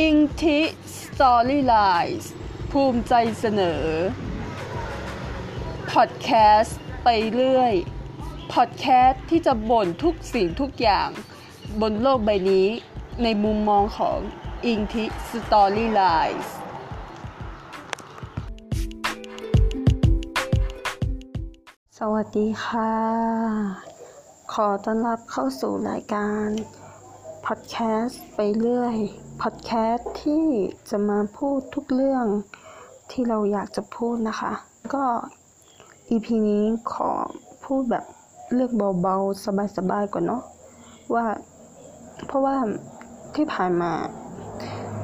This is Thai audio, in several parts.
Ing The Storyline ภูมิใจเสนอ พอดแคสต์ไปเรื่อย พอดแคสต์ที่จะบ่นทุกสิ่งทุกอย่างบนโลกใบนี้ในมุมมองของ Ing The Storyline สวัสดีค่ะ ขอต้อนรับเข้าสู่รายการ พอดแคสต์ไปเรื่อยพอดแคสต์ที่จะมาพูดทุกเรื่องที่เราอยากจะพูดนะคะ ก็ EP นี้ขอพูดแบบเลือกเบาๆ สบายๆก่อนเนาะว่า เพราะว่าที่ผ่านมา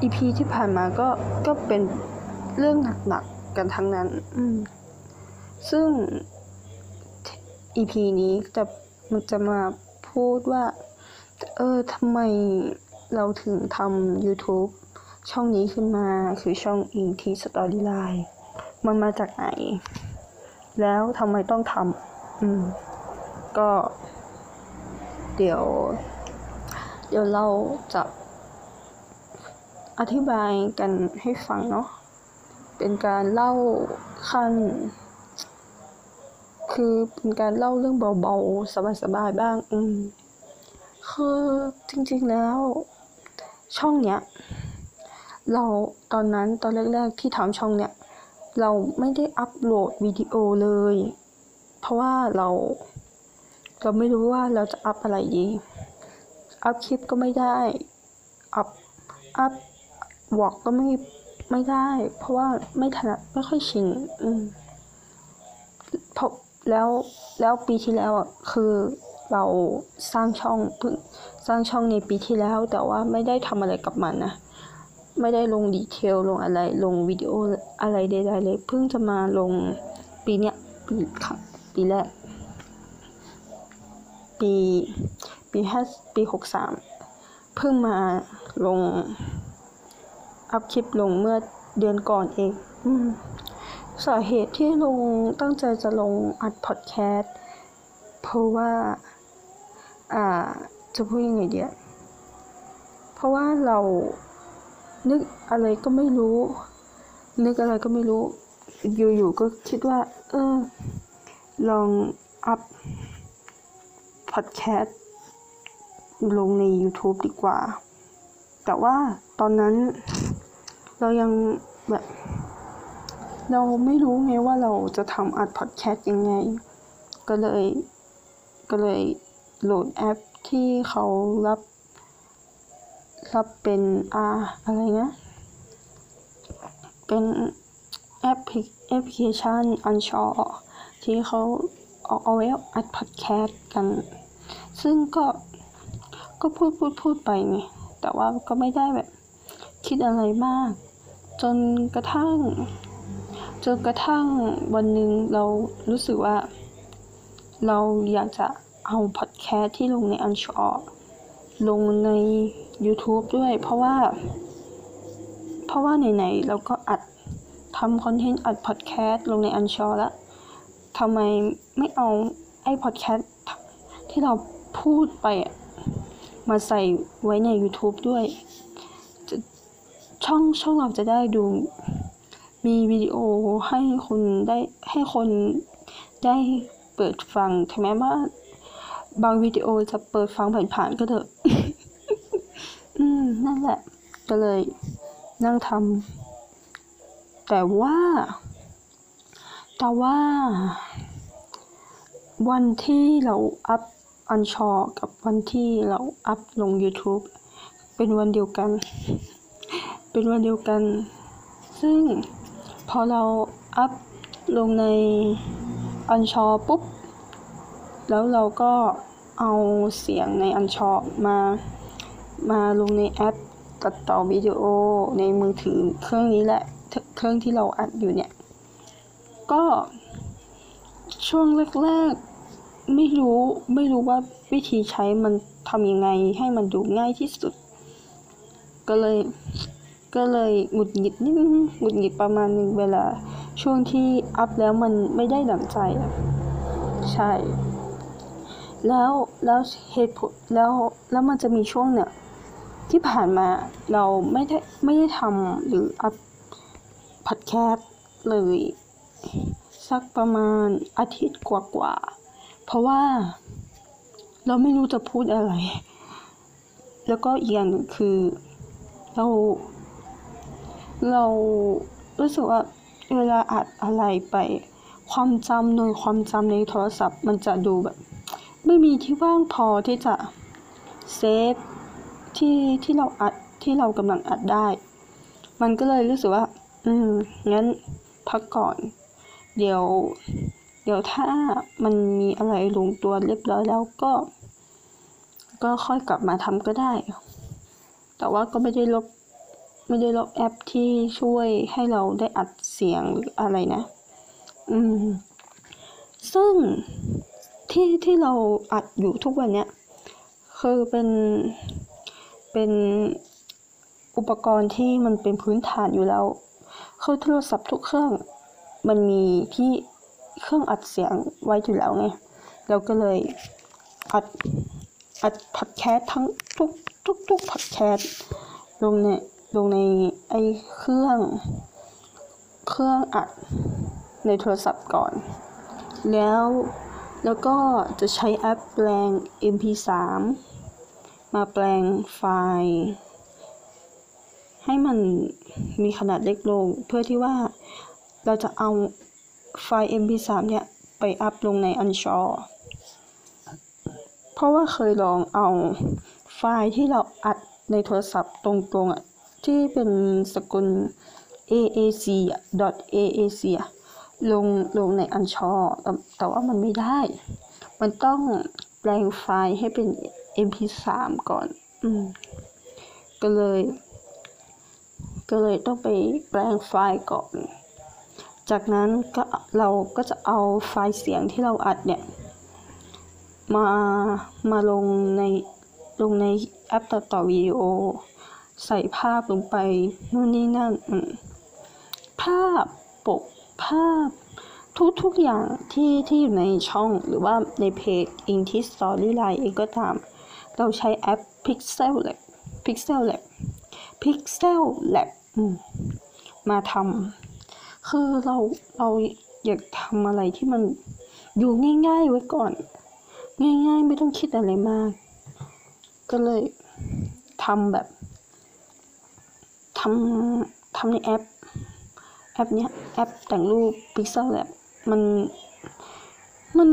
EP ที่ผ่านมาก็ก็เป็นเรื่องหนักๆกันทั้งนั้น อืม ซึ่ง EP นี้จะมันจะมาพูดว่า เออทำไมเราถึงทำ YouTube ช่องนี้ขึ้นมาคือช่อง i n t Storyline มันมาจากไหน แล้วทำไมต้องทำอืม ก็ เดี๋ยว เดี๋ยวเราจะ อธิบายกันให้ฟังเนาะเป็นการเล่าขั้นคือเป็นการเล่าเรื่องเบาๆ สบายๆ บ้าง อืม คือจริงๆแล้ว ช่องเนี้ยเราตอนนั้นตอนแรกๆที่ทำช่องเนี้ยเราไม่ได้อัปโหลดวิดีโอเลย เพราะว่าเรา เราไม่รู้ว่าเราจะอัพอะไรดี อัพคลิปก็ไม่ได้ อัพอัพวอกก็ไม่ไม่ได้ เพราะว่าไม่ถนัดไม่ค่อยชินอืมเพราะแล้วแล้วปีที่แล้วอะคือ เราสร้างช่องเพิ่งสร้างช่องในปีที่แล้ว แต่ว่าไม่ได้ทำอะไรกับมันนะ ไม่ได้ลงดีเทลลงอะไร ลงวิดีโออะไรใดๆเลย เพิ่งจะมาลงปีเนี้ยปีค่ะปีแรก ปีปีห้าปีหกสามเพิ่งมาลง อัพคลิปลงเมื่อเดือนก่อนเองอสาเหตุที่ลงตั้งใจจะลงอัดพอดแคสต์เพราะว่าอ่า จะพูดยังไงเดียเพราะว่าเรานึกอะไรก็ไม่รู้ นึกอะไรก็ไม่รู้ อยู่ๆก็คิดว่า เออ ลองอัพพอดแคสต์ลงใน YouTube ดีกว่า แต่ว่าตอนนั้นเรายังแบบ เราไม่รู้ไงว่าเราจะทำอัดพอดแคสต์ยังไง ก็เลย ก็เลย โหลดแอปที่เขารับ รับเป็นอาอะไรนะเป็นแอปแอปพลิเคชัน Anchor ที่เขาออกเอาไว้อัดพอดแคสต์กัน ซึ่งก็ก็พูดพูดพูดไปไงแต่ว่าก็ไม่ได้แบบคิดอะไรมาก จนกระทั่ง จนกระทั่งวันหนึ่งเรารู้สึกว่า เราอยากจะ เอาพอดแคสต์ที่ลงใน Anchor ลงใน YouTube ด้วย เพราะว่า เพราะว่าไหนๆเราก็อัดทำคอนเทนต์อัดพอดแคสต์ลงในอันชอแล้วทำไมไม่เอาไอ้พอดแคสต์ที่เราพูดไปมาใส่ไว้ใน YouTube ด้วย ช่องช่องเราจะได้ดู มีวิดีโอให้คนได้ให้คนได้เปิดฟังถึงแม้ว่า บางวิดีโอจะเปิดฟังผ่านๆก็เถอะ อืม นั่นแหละ ก็เลยนั่งทำ แต่ว่า แต่ว่า วันที่เราอัพอันชอกับวันที่เราอัพลง YouTube เป็นวันเดียวกัน เป็นวันเดียวกัน ซึ่งพอเราอัพลงในอันชอปุ๊บ แล้วเราก็เอาเสียงในอันชอมา มาลงในแอปตัดต่อวิดีโอในมือถือเครื่องนี้แหละ เครื่องที่เราอัดอยู่เนี่ย ก็ช่วงแรกๆไม่รู้ไม่รู้ว่าวิธีใช้มันทำยังไงให้มันดูง่ายที่สุด ก็เลยก็เลยหงุดหงิดนิดหงุดหงิดประมาณหนึ่งเวลา ช่วงที่อัพแล้วมันไม่ได้ดั่งใจอะใช่ แล้วแล้วเหตุผลแล้วแล้วมันจะมีช่วงเนี่ยที่ผ่านมาเราไม่ได้ไม่ได้ทำหรืออัพพอดแคสต์เลย สักประมาณอาทิตย์กว่าๆ เพราะว่าเราไม่รู้จะพูดอะไร แล้วก็อีกอย่างนึงคือเรา เรารู้สึกว่าเวลาอัดอะไรไป ความจำหน่วยความจำในโทรศัพท์มันจะดูแบบ ไม่มีที่ว่างพอที่จะเซฟที่ที่เราอัดที่เรากำลังอัดได้ มันก็เลยรู้สึกว่า อืม งั้นพักก่อน เดี๋ยว เดี๋ยวถ้ามันมีอะไรลงตัวเรียบร้อยแล้วก็ ก็ค่อยกลับมาทำก็ได้ แต่ว่าก็ไม่ได้ลบ ไม่ได้ลบแอปที่ช่วยให้เราได้อัดเสียงหรืออะไรนะ อืม ซึ่ง ที่ที่เราอัดอยู่ทุกวันเนี้ยคือเป็นเป็นอุปกรณ์ที่มันเป็นพื้นฐานอยู่แล้วคือโทรศัพท์ทุกเครื่องมันมีที่เครื่องอัดเสียงไว้อยู่แล้วไงเราก็เลยอัดอัดพอดแคสต์ทั้งทุกทุกทุกพอดแคสต์ลงในลงในไอเครื่องเครื่องอัดในโทรศัพท์ก่อน แล้ว แล้วก็จะใช้แอปแปลง MP3 มาแปลงไฟล์ ให้มันมีขนาดเล็กลง เพื่อที่ว่าเราจะเอาไฟล์ MP3 เนี่ยไปอัพลงใน Anchor เพราะว่าเคยลองเอาไฟล์ที่เราอัดในโทรศัพท์ตรงๆอะที่เป็นสกุล aac.aac อะ ลงลงใน Anchor แต่แต่ว่ามันไม่ได้ มันต้องแปลงไฟล์ให้เป็น MP3 ก่อน อืม ก็เลย ก็เลยต้องไปแปลงไฟล์ก่อน จากนั้นก็เราก็จะเอาไฟล์เสียงที่เราอัดเนี่ย มา มาลงใน ลงในแอปตัดต่อวิดีโอ ใส่ภาพลงไปนู่นนี่นั่น ภาพปก ภาพทุกทุกอย่างที่ที่อยู่ในช่องหรือว่าในเพจเองที่ Storyline เองก็ตาม เราใช้แอป Pixel Lab Pixel Lab Pixel Lab มมาทำคือเราเราอยากทำอะไรที่มันอยู่ง่ายๆไว้ก่อน ง่ายๆไม่ต้องคิดอะไรมาก ก็เลยทำแบบทำทำในแอป แอปเนี้ยแอปแต่งรูป Pixel Lab มันมัน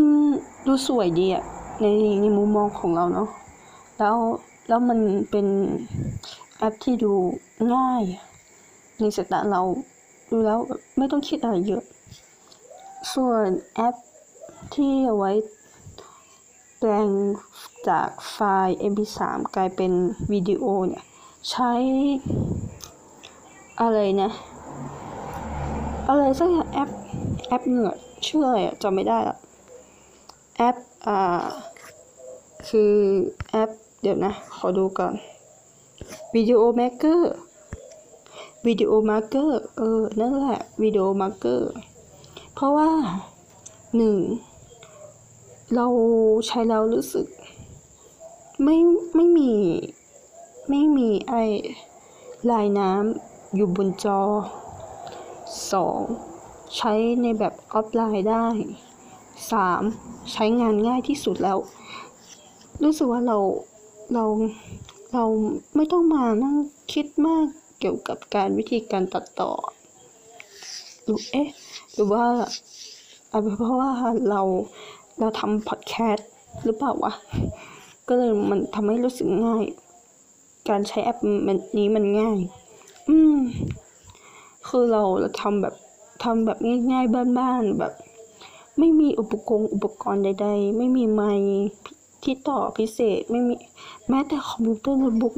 ดูสวยดีอะในในมุมมองของเราเนาะแล้วแล้วมันเป็นแอปที่ดูง่าย ในสายตาเราดูแล้วไม่ต้องคิดอะไรเยอะ ส่วนแอปที่เอาไว้แปลงจากไฟล์ mp3 กลายเป็นวิดีโอเนี่ย ใช้อะไรนะ อะไรสักอย่างแอปแอปเหงื่อชื่ออะไรอะจำไม่ได้ละแอปอ่าคือแอป เดี๋ยวนะ ขอดูก่อนวิดีโอแมกเกอร์วิดีโอมาร์เกอร์เออนั่นแหละวิดีโอมาร์เกอร์เพราะว่าหนึ่งเราใช้แล้วรู้สึก ไม่ไม่มีไม่มีไอลายน้ำอยู่บนจอ สองใช้ในแบบออฟไลน์ได้สามใช้งานง่ายที่สุดแล้ว รู้สึกว่าเราเราเราไม่ต้องมานั่งคิดมากเกี่ยวกับการวิธีการตัดต่อหรือเอ๊ะหรือว่าอาจเป็นเพราะว่าเราเราทำพอดแคสต์หรือเปล่าวะ ก็เลยมันทำให้รู้สึกง่าย การใช้แอปมันนี้มันง่าย อืม คือเราเราทำแบบทำแบบง่ายๆบ้านๆแบบ ไม่มีอุปกรณ์อุปกรณ์ใด ๆ ไม่มีไมค์ที่ต่อพิเศษไม่มีแม้แต่คอมพิวเตอร์โน้ตบุ๊ก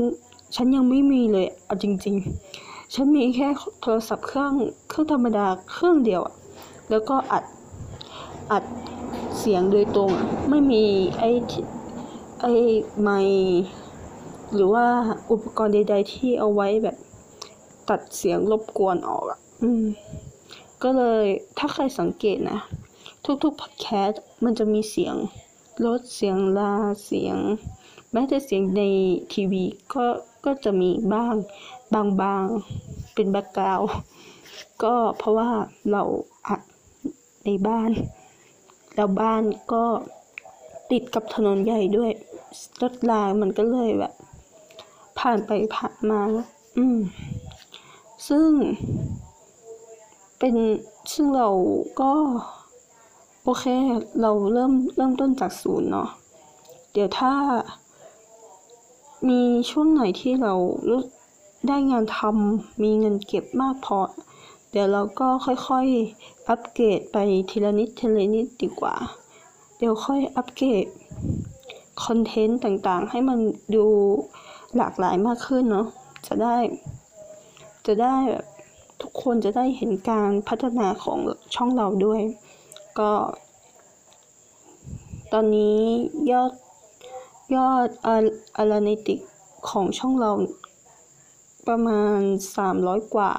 ฉันยังไม่มีเลยเอาจริง ๆ ฉันมีแค่โทรศัพท์เครื่องเครื่องธรรมดาเครื่องเดียวอะแล้วก็อัดอัดเสียงโดยตรงไม่มีไอ้ไอ้ไมหรือว่าอุปกรณ์ใด ๆ ที่เอาไว้แบบ ตัดเสียงรบกวนออกอะอืม ก็เลยถ้าใครสังเกตนะ ทุกๆพอดแคสต์มันจะมีเสียงลดเสียงลาเสียง แม้แต่เสียงในทีวีก็ก็จะมีบ้างบางๆเป็นแบ็กกราวก็เพราะว่าเราอัดในบ้าน แล้วบ้านก็ติดกับถนนใหญ่ด้วยรถรางมันก็เลยแบบ ผ่านไปผ่านมา อืม ซึ่ง เป็นซึ่งเราก็ โอเค เราเริ่มเริ่มต้นจากศูนย์เนาะเดี๋ยวถ้า มีช่วงไหนที่เรารู้ได้งานทำมีเงินเก็บมากพอ เดี๋ยวเราก็ค่อยๆ อัปเกรดไปทีละนิดทีละนิดดีกว่า เดี๋ยวค่อยอัปเกรดคอนเทนต์ต่างๆ ให้มันดูหลากหลายมากขึ้นเนาะจะได้ จะได้แบบทุกคนจะได้เห็นการพัฒนาของช่องเราด้วย ก็ ตอนนี้ยอดยอดอารานิติกของช่องเราประมาณ 300 กว่า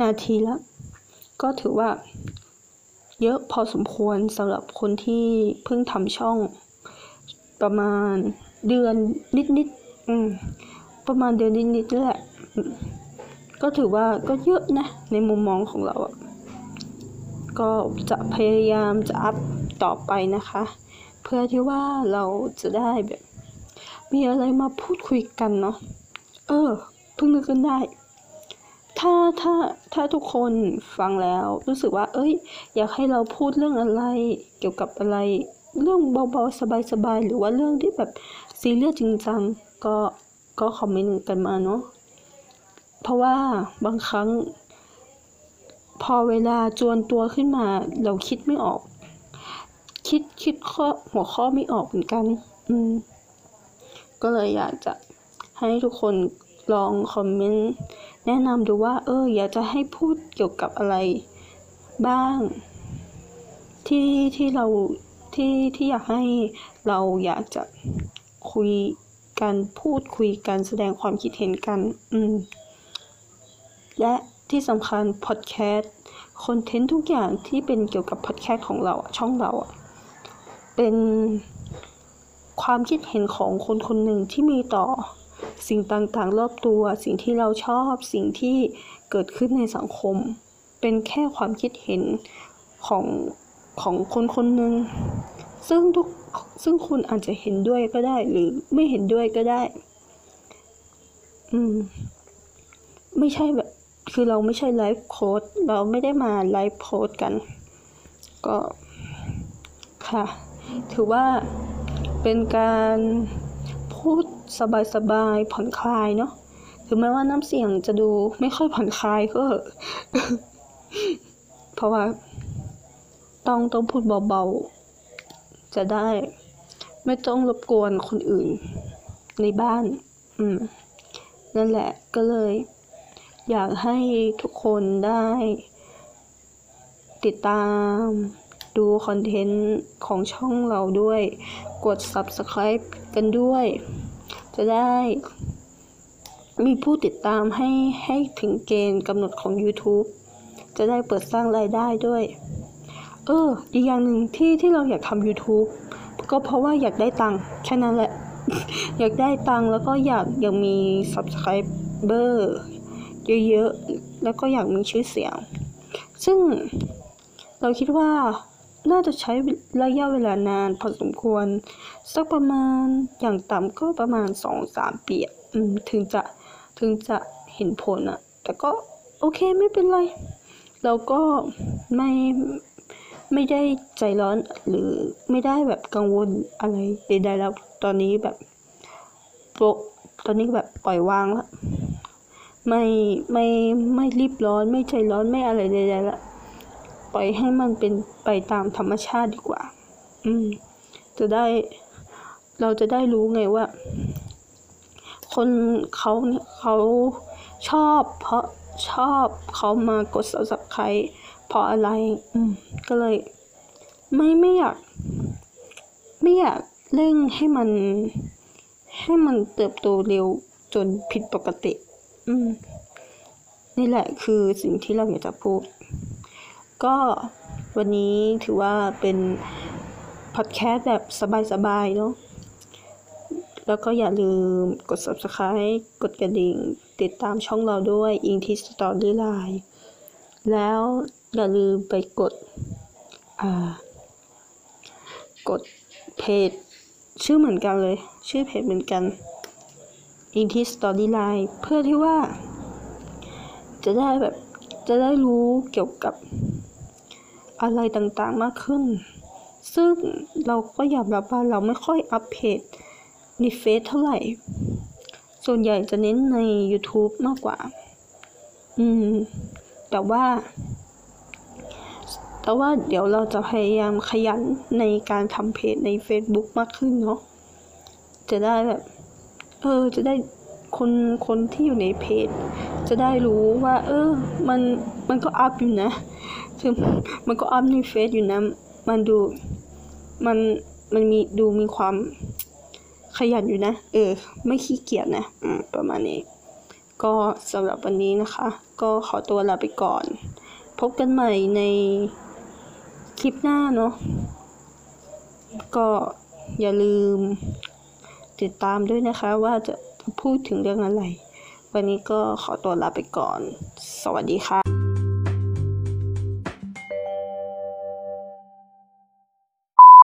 นาทีแล้วก็ถือว่าเยอะพอสมควรสำหรับคนที่เพิ่งทำช่องประมาณเดือนนิดๆอืมประมาณเดือนนิดๆแหละ ก็ถือว่าก็เยอะนะ ในมุมมองของเราอะก็จะพยายามจะอัพต่อไปนะคะ เพื่อที่ว่าเราจะได้แบบ มีอะไรมาพูดคุยกันเนาะเออเพิ่งนึกขึ้นได้ ถ้าถ้าถ้าทุกคนฟังแล้ว รู้สึกว่า เอ้ย อยากให้เราพูดเรื่องอะไร เกี่ยวกับอะไร เรื่องเบาๆสบายๆหรือว่าเรื่องที่แบบซีเรียสจริงจังก็ก็คอมเมนต์กันมาเนาะ เพราะว่าบางครั้ง พอเวลาจวนตัวขึ้นมา เราคิดไม่ออก คิดคิดข้อหัวข้อไม่ออกเหมือนกัน อืม ก็เลยอยากจะให้ทุกคนลองคอมเมนต์แนะนำดูว่า เออ อยากจะให้พูดเกี่ยวกับอะไรบ้าง ที่ที่เราที่ที่อยากให้เราอยากจะคุยกันพูดคุยกันแสดงความคิดเห็นกัน อืม และที่สำคัญพอดแคสต์คอนเทนต์ทุกอย่างที่เป็นเกี่ยวกับพอดแคสต์ของเราช่องเราอะเป็นความคิดเห็นของคนคนหนึ่งที่มีต่อสิ่งต่างๆ รอบตัว สิ่งที่เราชอบ สิ่งที่เกิดขึ้นในสังคม เป็นแค่ความคิดเห็นของของคนคนหนึ่งซึ่งทุกซึ่งคุณอาจจะเห็นด้วยก็ได้ หรือไม่เห็นด้วยก็ได้ อืม ไม่ใช่แบบ คือเราไม่ใช่ไลฟ์โค้ดเราไม่ได้มาไลฟ์โค้ดกัน ก็ค่ะ ถือว่าเป็นการพูดสบายๆผ่อนคลายเนาะถึงแม้ว่าน้ำเสียงจะดูไม่ค่อยผ่อนคลายก็ เพราะว่า ต้องต้องพูดเบาๆ จะได้ ไม่ต้องรบกวนคนอื่นในบ้าน อืม นั่นแหละก็เลย อยากให้ทุกคนได้ ติดตามดูคอนเทนต์ของช่องเราด้วย กด subscribe กันด้วย จะได้มีผู้ติดตามให้ให้ถึงเกณฑ์กำหนดของ YouTube จะได้เปิดสร้างรายได้ด้วย เออ อีกอย่างหนึ่งที่ที่เราอยากทำ YouTube ก็เพราะว่าอยากได้ตังค์แค่นั้นแหละ อยากได้ตังค์แล้วก็อยากอยากมี subscriber เยอะๆ แล้วก็อยากมีชื่อเสียง ซึ่งเราคิดว่าน่าจะใช้ระยะเวลานานพอสมควร สักประมาณอย่างต่ำก็ประมาณสองสามปีอืมถึงจะถึงจะเห็นผลอะแต่ก็โอเคไม่เป็นไร เราก็ไม่ไม่ได้ใจร้อนหรือไม่ได้แบบกังวลอะไรใดๆแล้วตอนนี้แบบโปตอนนี้แบบปล่อยวางแล้ว ไม่ไม่ไม่รีบร้อนไม่ใจร้อนไม่อะไรใดๆละปล่อยให้มันเป็นไปตามธรรมชาติดีกว่า อืม จะได้เราจะได้รู้ไงว่า คนเขาเนี่ยเขาชอบเพราะชอบเขามากด subscribe เพราะอะไร อืม ก็เลย ไม่ไม่อยาก ไม่อยากเร่งให้มัน ให้มันเติบโตเร็วจนผิดปกติ อืม นี่แหละคือสิ่งที่เราอยากจะพูด ก็วันนี้ถือว่าเป็นพอดแคสต์แบบสบายๆเนาะแล้วก็อย่าลืมกด subscribe กดกระดิ่ง ติดตามช่องเราด้วย i n t i Storyline แล้วอย่าลืมไปกด อ่า กดเพจ ชื่อเหมือนกันเลย ชื่อเพจเหมือนกัน i n t i Storyline เพื่อที่ว่า จะได้แบบจะได้รู้เกี่ยวกับอะไรต่างๆมากขึ้น ซึ่งเราก็ยอมรับว่าเราไม่ค่อยอัปเพจในเฟซเท่าไหร่ ส่วนใหญ่จะเน้นใน YouTube มากกว่า อืม แต่ว่า แต่ว่าเดี๋ยวเราจะพยายามขยันในการทำเพจใน Facebook มากขึ้นเนาะ จะได้แบบ เออ จะได้คนคนที่อยู่ในเพจ จะได้รู้ว่า เออ มันมันก็อัพอยู่นะคือมันก็อัพในเฟซอยู่นะ มันดูมันมันมีดูมีความขยันอยู่นะ เออ ไม่ขี้เกียจนะอืมประมาณนี้ ก็สำหรับวันนี้นะคะ ก็ขอตัวลาไปก่อน พบกันใหม่ในคลิปหน้าเนาะก็อย่าลืม ติดตามด้วยนะคะว่าจะพูดถึงเรื่องอะไร วันนี้ก็ขอตัวลาไปก่อน สวัสดีค่ะ